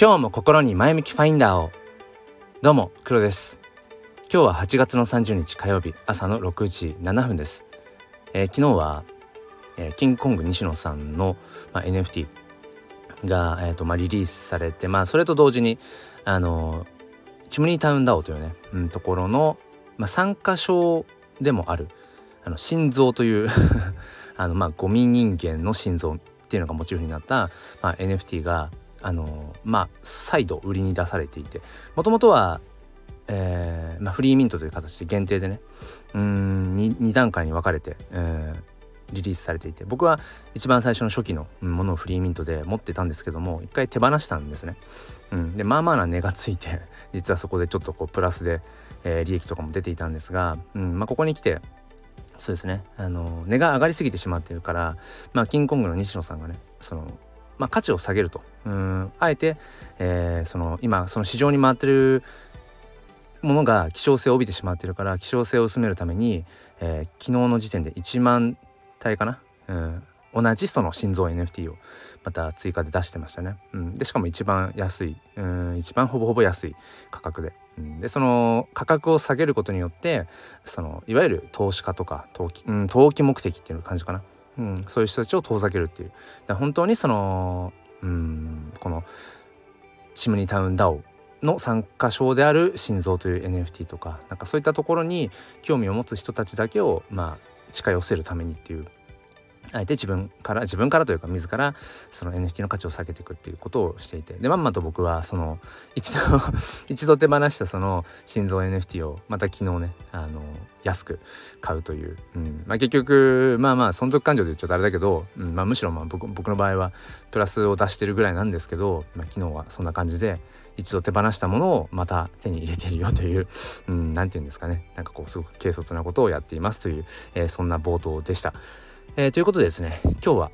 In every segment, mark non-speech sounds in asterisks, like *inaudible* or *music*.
今日も心に前向きファインダーを。どうも黒です。今日は8月の30日火曜日朝の6時7分です、えー、昨日は、えー、キングコング西野さんの、まあ、NFT が、えーとまあ、リリースされて、まあ、それと同時にあのチムニータウンダオというね、うん、ところの、まあ、参加賞でもあるあの心臓という *laughs* あのまあゴミ人間の心臓っていうのがモチーフになった、まあ、NFT があのまあ再度売りに出されていてもともとは、えーまあ、フリーミントという形で限定でねうん 2, 2段階に分かれて、えー、リリースされていて僕は一番最初の初期のものをフリーミントで持ってたんですけども一回手放したんですね。うん、でまあまあな値がついて *laughs* 実はそこでちょっとこうプラスで、えー、利益とかも出ていたんですが、うんまあ、ここに来てそうですねあの値が上がりすぎてしまってるから、まあ、キングコングの西野さんがねそのまあ、価値を下げるとうん。あえて、えー、その今その市場に回ってるものが希少性を帯びてしまってるから希少性を薄めるために、えー、昨日の時点で1万体かな、うん、同じその心臓 NFT をまた追加で出してましたね。うん、でしかも一番安い。うん。一番ほぼほぼ安い価格で。うん、でその価格を下げることによってそのいわゆる投資家とか投機,、うん、投機目的っていう感じかな。うん、そういう人たちを遠ざけるっていう。本当にそのうん。このチムニータウン DAO の参加賞である心臓という NFT とかなんかそういったところに興味を持つ人たちだけをまあ近寄せるためにっていうあえて自分から自分からというか自らその NFT の価値を下げていくっていうことをしていて。でまんまと僕はその *laughs* 一度一度手放したその心臓 NFT をまた昨日ねあの安く買うという、うん。まあ、結局まあまあ存続感情で言っちゃうとあれだけど、うん。まあ、むしろまあ僕僕の場合はプラスを出してるぐらいなんですけど、まあ、昨日はそんな感じで一度手放したものをまた手に入れてるよという、うん、なんて言うんですかね。なんかこうすごく軽率なことをやっていますという、えー、そんな冒頭でした。えー、ということでですね今日は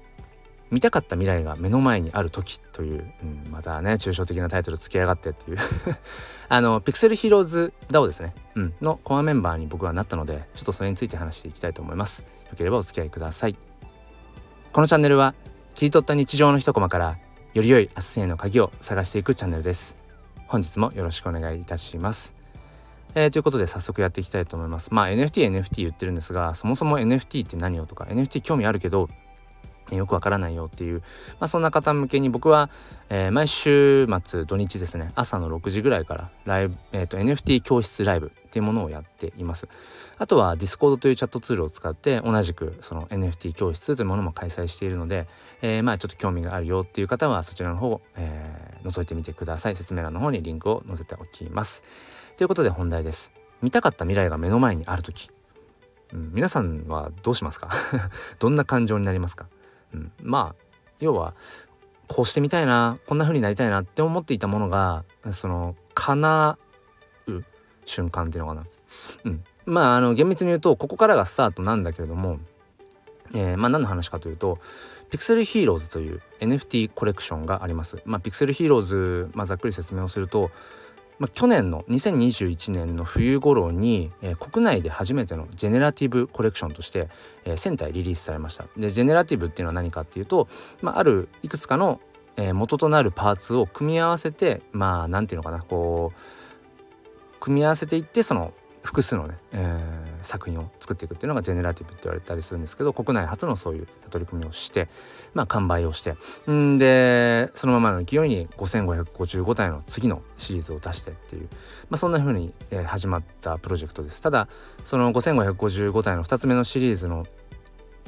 見たかった未来が目の前にある時という、うん、またね抽象的なタイトルつけやがってっていう。*laughs* あのピクセルヒーローズ DAO ですね、うん、のコアメンバーに僕はなったのでちょっとそれについて話していきたいと思います。よければお付き合いください。このチャンネルは切り取った日常の一コマからより良い明日への鍵を探していくチャンネルです。本日もよろしくお願いいたします。えー、ということで早速やっていきたいと思います。まあ NFT、NFT 言ってるんですが、そもそも NFT って何よとか、NFT 興味あるけど、よくわからないよっていう、まあ、そんな方向けに僕は、えー、毎週末土日ですね朝の6時ぐらいからライブ、えーと、NFT 教室ライブっていうものをやっています。あとは Discord というチャットツールを使って同じくその NFT 教室というものも開催しているので、えー、まあちょっと興味があるよっていう方はそちらの方、えー、覗いてみてください。説明欄の方にリンクを載せておきます。ということで本題です。見たかった未来が目の前にある時、うん、皆さんはどうしますか？*laughs* どんな感情になりますか、うん、まあ要はこうしてみたいなこんな風になりたいなって思っていたものがその叶う瞬間っていうのかな。うん、まああの厳密に言うとここからがスタートなんだけれども、えー、まあ何の話かというとピクセルヒーローズという NFT コレクションがあります。まあ、ピクセルヒーローズ、まあ、ざっくり説明をするとまあ、去年の2021年の冬頃に、えー、国内で初めてのジェネラティブコレクションとして、えー、1000体リリースされました。でジェネラティブっていうのは何かっていうと、まあ、あるいくつかの、えー、元となるパーツを組み合わせてまあ何て言うのかなこう組み合わせていってその複数のね、えー、作品を作っていくっていうのがジェネラティブって言われたりするんですけど国内初のそういう取り組みをしてまあ完売をして。んでそのままの勢いに5555体の次のシリーズを出してっていう、まあ、そんな風に、始まったプロジェクトです。ただその5555体の2つ目のシリーズの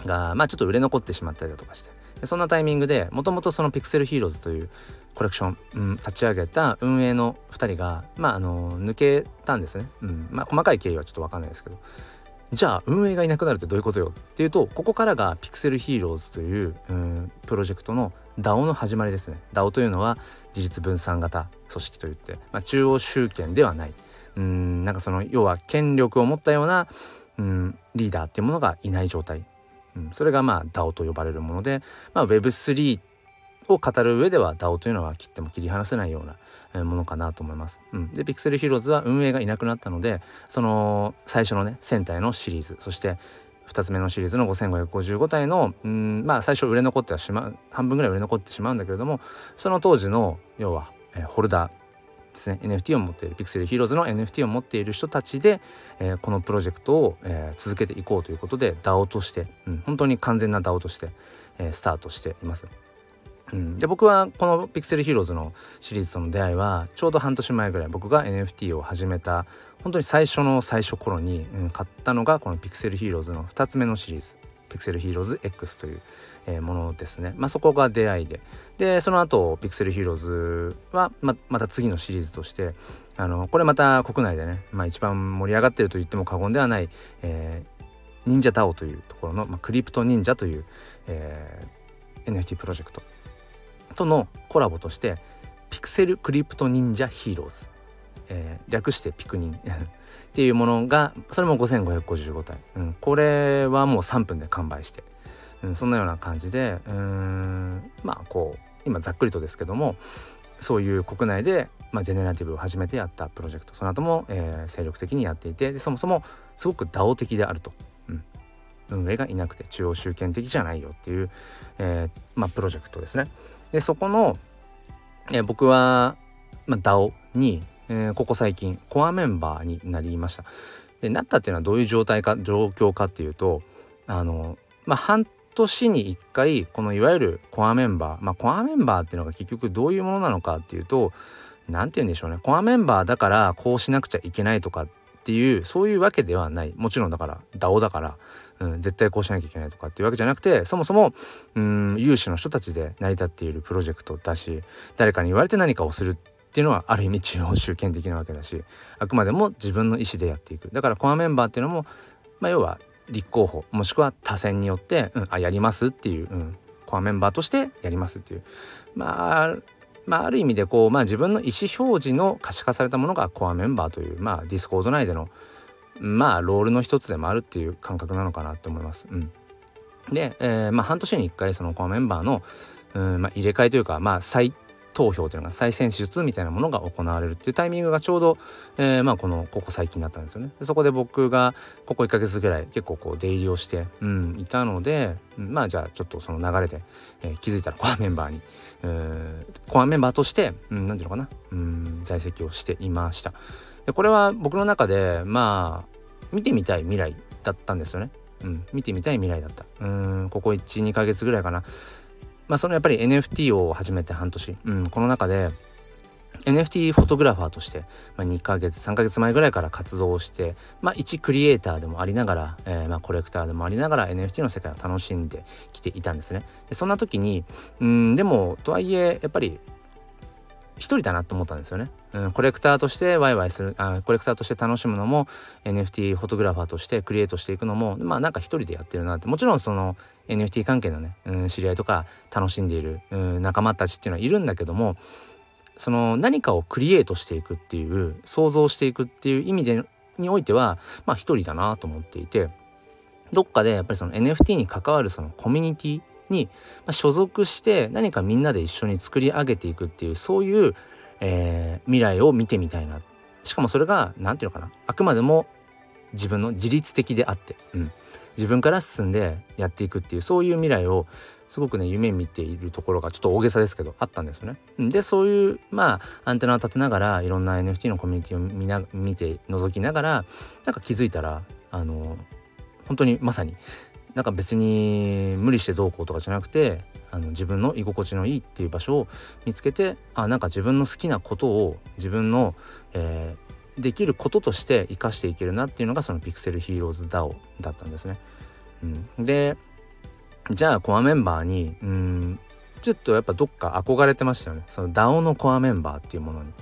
がまあちょっと売れ残ってしまったりだとかして。でそんなタイミングでもともとそのピクセルヒーローズというコレクション、うん、立ち上げた運営の2人が、まあ、あの抜けたんですね、うん。まあ、細かい経緯はちょっと分かんないですけど。じゃあ運営がいなくなるってどういうことよっていうとここからがピクセルヒーローズという、うん、プロジェクトの DAO の始まりですね。DAO というのは自立分散型組織といって、まあ、中央集権ではない。うんなんかその要は権力を持ったような、うん、リーダーっていうものがいない状態、うん、それがまあ DAO と呼ばれるもので、まあ、Web3 っを語る上では DAO というのは切っても切り離せないようなものかなと思います。うん、でピクセルヒーローズは運営がいなくなったのでその最初のね1000体のシリーズそして2つ目のシリーズの5555体のうんまあ最初売れ残ってはしまう半分ぐらい売れ残ってしまうんだけれどもその当時の要は、えー、ホルダーですね NFT を持っているピクセルヒーローズの NFT を持っている人たちで、えー、このプロジェクトを、えー、続けていこうということで DAO として、うん、本当に完全な DAO として、えー、スタートしています。うん、で僕はこのピクセルヒーローズのシリーズとの出会いはちょうど半年前ぐらい僕が NFT を始めた本当に最初の最初頃に、うん、買ったのがこのピクセルヒーローズの2つ目のシリーズピクセルヒーローズ X という、えー、ものですね。まあ、そこが出会いで。で、その後、ピクセルヒーローズはま、また次のシリーズとして、あの、これまた国内でね、まあ、一番盛り上がってると言っても過言ではない、えー、忍者タオというところの、まあ、クリプト忍者という、えー、NFT プロジェクトとのコラボとして、ピクセルクリプト忍者ヒーローズ。えー、略してピクニン。*laughs* っていうものがそれも5555体、うん、これはもう3分で完売して、うん、そんなような感じでうん。まあこう今ざっくりとですけどもそういう国内で、まあ、ジェネラティブを初めてやったプロジェクト。その後も、えー、精力的にやっていてそもそもすごく DAO 的であると、うん、運営がいなくて中央集権的じゃないよっていう、えー、まあ、プロジェクトですね。でそこの、えー、僕は、まあ、DAO に、えここ最近コアメンバーになりました。でなったっていうのはどういう状態か状況かっていうとあのまあ半年に1回このいわゆるコアメンバーまあコアメンバーっていうのが結局どういうものなのかっていうと何て言うんでしょうねコアメンバーだからこうしなくちゃいけないとかっていうそういうわけではない。もちろんだから DAO だから、うん、絶対こうしなきゃいけないとかっていうわけじゃなくてそもそもうん有志の人たちで成り立っているプロジェクトだし誰かに言われて何かをするっていうのはある意味中央集権的なわけだしあくまでも自分の意思でやっていく。だからコアメンバーっていうのも、まあ、要は立候補もしくは多選によって、うん、あやりますっていう、うん、コアメンバーとしてやりますっていう。まあまあ、ある意味でこう、まあ、自分の意思表示の可視化されたものがコアメンバーという、まあ、ディスコード内でのまあロールの一つでもあるっていう感覚なのかなって思います。うん、で、えー、まあ、半年に1回そのコアメンバーの、うんまあ、入れ替えというか、まあ、再投票というのが再選出みたいなものが行われるっていうタイミングがちょうど、えー、まあこのここ最近だったんですよね。そこで僕がここ1ヶ月ぐらい結構こう出入りをして、うん、いたので、まあじゃあちょっとその流れで、えー、気づいたらコアメンバーに、え、コアメンバーとして、うん、なんていうのかな、うん、在籍をしていました。でこれは僕の中でまあ見てみたい未来だったんですよね。うん、見てみたい未来だった。うん、ここ1、2ヶ月ぐらいかな。まあそのやっぱり NFT を始めて半年、うん、この中で NFT フォトグラファーとして、ま、2ヶ月3ヶ月前ぐらいから活動をして、まあ、一クリエイターでもありながら、えー、まコレクターでもありながら NFT の世界を楽しんできていたんですね。でそんな時にうんでもとはいえやっぱり一人だなと思ったんですよね。うん、コレクターとしてワイワイするあコレクターとして楽しむのも NFT フォトグラファーとしてクリエイトしていくのもまあなんか一人でやってるなってもちろんその NFT 関係のね、うん、知り合いとか楽しんでいる、うん、仲間たちっていうのはいるんだけどもその何かをクリエイトしていくっていう想像していくっていう意味でにおいてはまあ一人だなと思っていてどっかでやっぱりその NFT に関わるそのコミュニティに所属して何かみんなで一緒に作り上げていくっていうそういう、えー、未来を見てみたいな。しかもそれが何て言うのかな。あくまでも自分の自律的であって、うん、自分から進んでやっていくっていうそういう未来をすごくね夢見ているところがちょっと大げさですけどあったんですよね。でそういうまあアンテナを立てながらいろんな NFT のコミュニティを見な見て覗きながらなんか気づいたらあの本当にまさになんか別に無理してどうこうとかじゃなくてあの自分の居心地のいいっていう場所を見つけてあなんか自分の好きなことを自分の、えー、できることとして生かしていけるなっていうのがそのピクセルヒーローズ DAO だったんですね。うん、でじゃあコアメンバーにうんちょっとやっぱどっか憧れてましたよね。その DAO のコアメンバーっていうものに。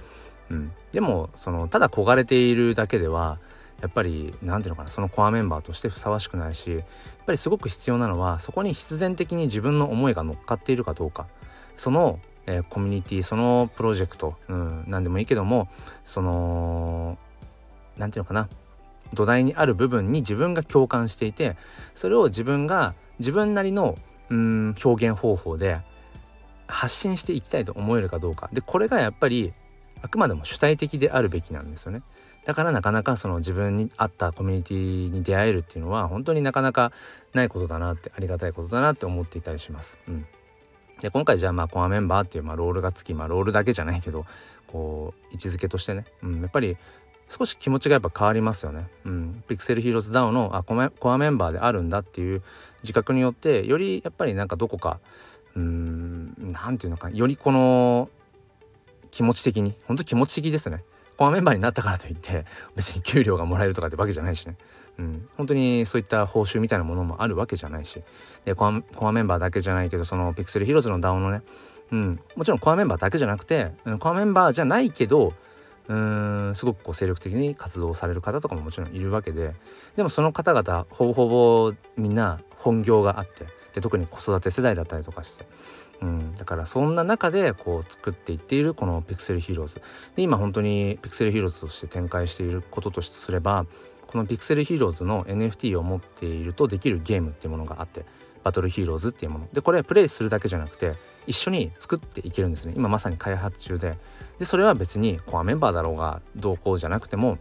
うん、でもそのただ焦がれているだけではやっぱり何て言うのかなそのコアメンバーとしてふさわしくないしやっぱりすごく必要なのはそこに必然的に自分の思いが乗っかっているかどうか。その、えー、コミュニティそのプロジェクト、うん、何でもいいけどもその何て言うのかな土台にある部分に自分が共感していてそれを自分が自分なりのうん表現方法で発信していきたいと思えるかどうかでこれがやっぱりあくまでも主体的であるべきなんですよね。だからなかなかその自分に合ったコミュニティに出会えるっていうのは本当になかなかないことだなってありがたいことだなって思っていたりします。うん、で今回じゃあまあコアメンバーっていうまあロールがつきまあロールだけじゃないけどこう位置づけとしてね、うん、やっぱり少し気持ちがやっぱ変わりますよね。うん、ピクセルヒーローズダウンのあコアメンバーであるんだっていう自覚によってよりやっぱりなんかどこかうーん何て言うのかよりこの気持ち的に本当気持ち的ですね。コアメンバーになったからといって別に給料がもらえるとかってわけじゃないしね、うん、本当にそういった報酬みたいなものもあるわけじゃないし。でコアコアメンバーだけじゃないけどそのピクセルヒーローズの DAO のね、うん、もちろんコアメンバーだけじゃなくて、うん、コアメンバーじゃないけどうんすごくこう精力的に活動される方とかももちろんいるわけででもその方々ほぼほぼみんな本業があってで特に子育て世代だったりとかして、うん、だからそんな中でこう作っていっているこのピクセルヒーローズ。で今本当にピクセルヒーローズとして展開していることとすればこのピクセルヒーローズの NFT を持っているとできるゲームっていうものがあってバトルヒーローズっていうもの。でこれプレイするだけじゃなくて一緒に作っていけるんですね。今まさに開発中で。でそれは別にコアメンバーだろうがどうこうじゃなくても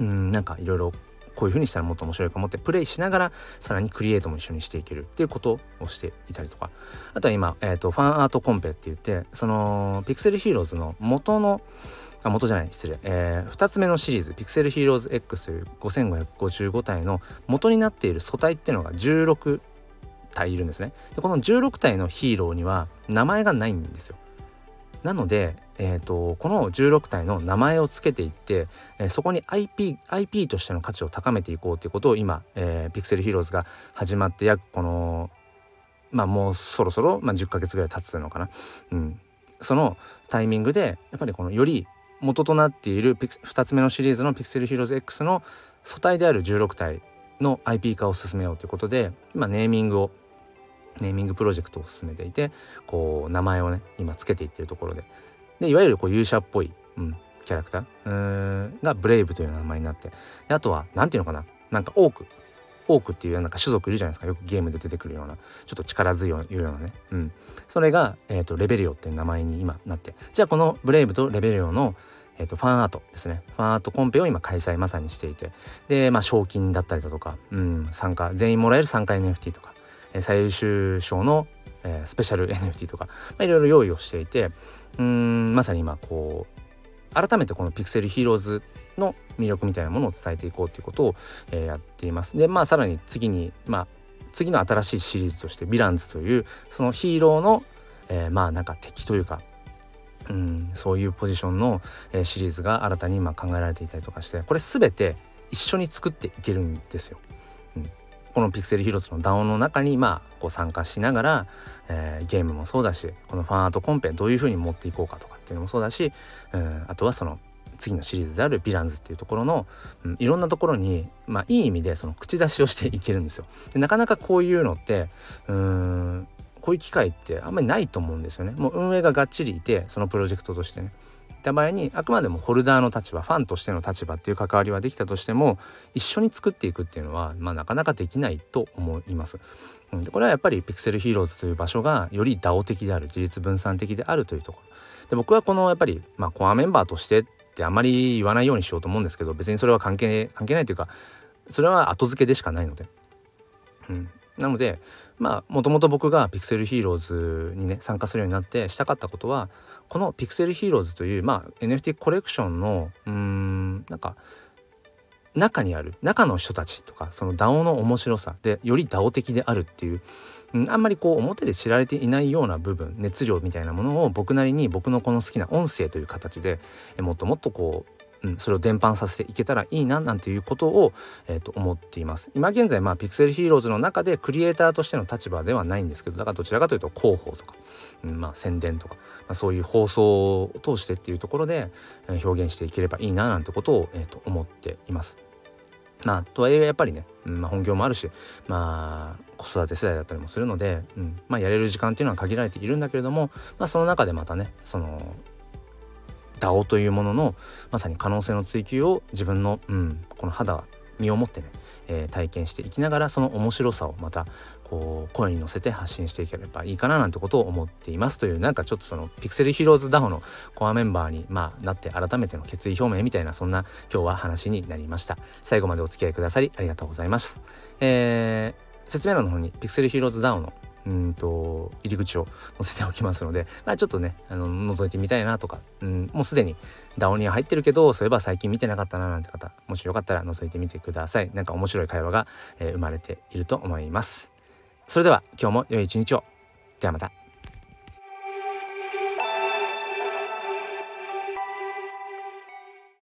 うんなんかいろいろこういう風にしたらもっと面白いかもってプレイしながらさらにクリエイトも一緒にしていける。っていうことをしていたりとか。あとは今、えーと、ファンアートコンペって言ってそのピクセルヒーローズの元のあ元じゃない失礼、えー、2つ目のシリーズピクセルヒーローズ X という5555体の元になっている素体っていうのが16体いるんですね。でこの16体のヒーローには名前がないんですよ。なのでえーと、この16体の名前を付けていって、えー、そこに IP, IP としての価値を高めていこうということを今、えー、ピクセルヒーローズが始まって約このまあもうそろそろ、まあ、10ヶ月ぐらい経つのかな、うん、そのタイミングでやっぱりこのより元となっている2つ目のシリーズのピクセルヒーローズ X の素体である16体の IP 化を進めようということで今ネーミングをネーミングプロジェクトを進めていてこう名前をね今つけていってるところで。でいわゆるこう勇者っぽい、うん、キャラクター。がブレイブという名前になって。であとは何ていうのかな。なんかオーク。オークっていうなんか種族いるじゃないですか。よくゲームで出てくるような。ちょっと力強いようなね、うん、それが、えーと、レベリオっていう名前に今なって。じゃあこのブレイブとレベリオのえーと、ファンアートですね。ファンアートコンペを今開催まさにしていて。でまあ賞金だったりだとか、うん、参加全員もらえる参加 NFT とか、最優秀賞の、えー、スペシャル *laughs* NFT とか、まあ、いろいろ用意をしていてうんまさに今こう改めてこのピクセルヒーローズの魅力みたいなものを伝えていこうということを、えー、やっています。でまあさらに次にまあ次の新しいシリーズとしてヴィランズというそのヒーローの、えー、まあなんか敵というかうんそういうポジションの、えー、シリーズが新たに今考えられていたりとかしてこれ全て一緒に作っていけるんですよ。うんこのピクセルヒロスの DAO の中にまあこう参加しながら、えー、ゲームもそうだしこのファンアートコンペどういう風に持っていこうかとかっていうのもそうだし、うん、あとはその次のシリーズであるヴィランズっていうところの、うん、いろんなところに、まあ、いい意味でその口出しをしていけるんですよ。でなかなかこういうのってうんこういう機会ってあんまりないと思うんですよね。もう運営ががっちりいてそのプロジェクトとしてね。った場合にあくまでもホルダーの立場ファンとしての立場っていう関わりはできたとしても一緒に作っていくっていうのは、まあ、なかなかできないと思います。でこれはやっぱりピクセルヒーローズという場所がより DAO 的である事実分散的であるというところ。で僕はこのやっぱり、まあ、コアメンバーとしてってあまり言わないようにしようと思うんですけど別にそれは関係関係ないというかそれは後付けでしかないので、うん、なのでまあもともと僕がピクセルヒーローズにね参加するようになってしたかったことはこのピクセルヒーローズという、まあ、NFT コレクションのうんなんか中にある中の人たちとかその DAO の面白さでより DAO 的であるっていう、あんまりこう表で知られていないような部分熱量みたいなものを僕なりに僕のこの好きな音声という形でもっともっとこううん、それを伝播させていけたらいいななんていうことを、えー、と思っています。今現在まあピクセルヒーローズの中でクリエイターとしての立場ではないんですけどだからどちらかというと広報とか、うん、まあ宣伝とか、まあ、そういう放送を通してっていうところで、えー、表現していければいいななんてことを、えー、と思っています。まあとはいえやっぱりね、うんまあ、本業もあるしまあ子育て世代だったりもするので、うんまあ、やれる時間っていうのは限られているんだけれども、まあ、その中でまたねその DAO というもののまさに可能性の追求を自分の、うん、この肌身をもってね、えー、体験していきながらその面白さをまたこう声に乗せて発信していければいいかななんてことを思っています。というなんかちょっとそのピクセルヒーローズ DAO のコアメンバーに、まあ、なって改めての決意表明みたいなそんな今日は話になりました。最後までお付き合いくださりありがとうございます、えー、説明欄の方にピクセルヒーローズ DAO のうんと入り口を載せておきますので、まあ、ちょっとねあの覗いてみたいなとか、うん、もうすでに DAO には入ってるけどそういえば最近見てなかったななんて方もしよかったら覗いてみてください。何か面白い会話が、えー、生まれていると思います。それでは今日も良い一日を。ではまた。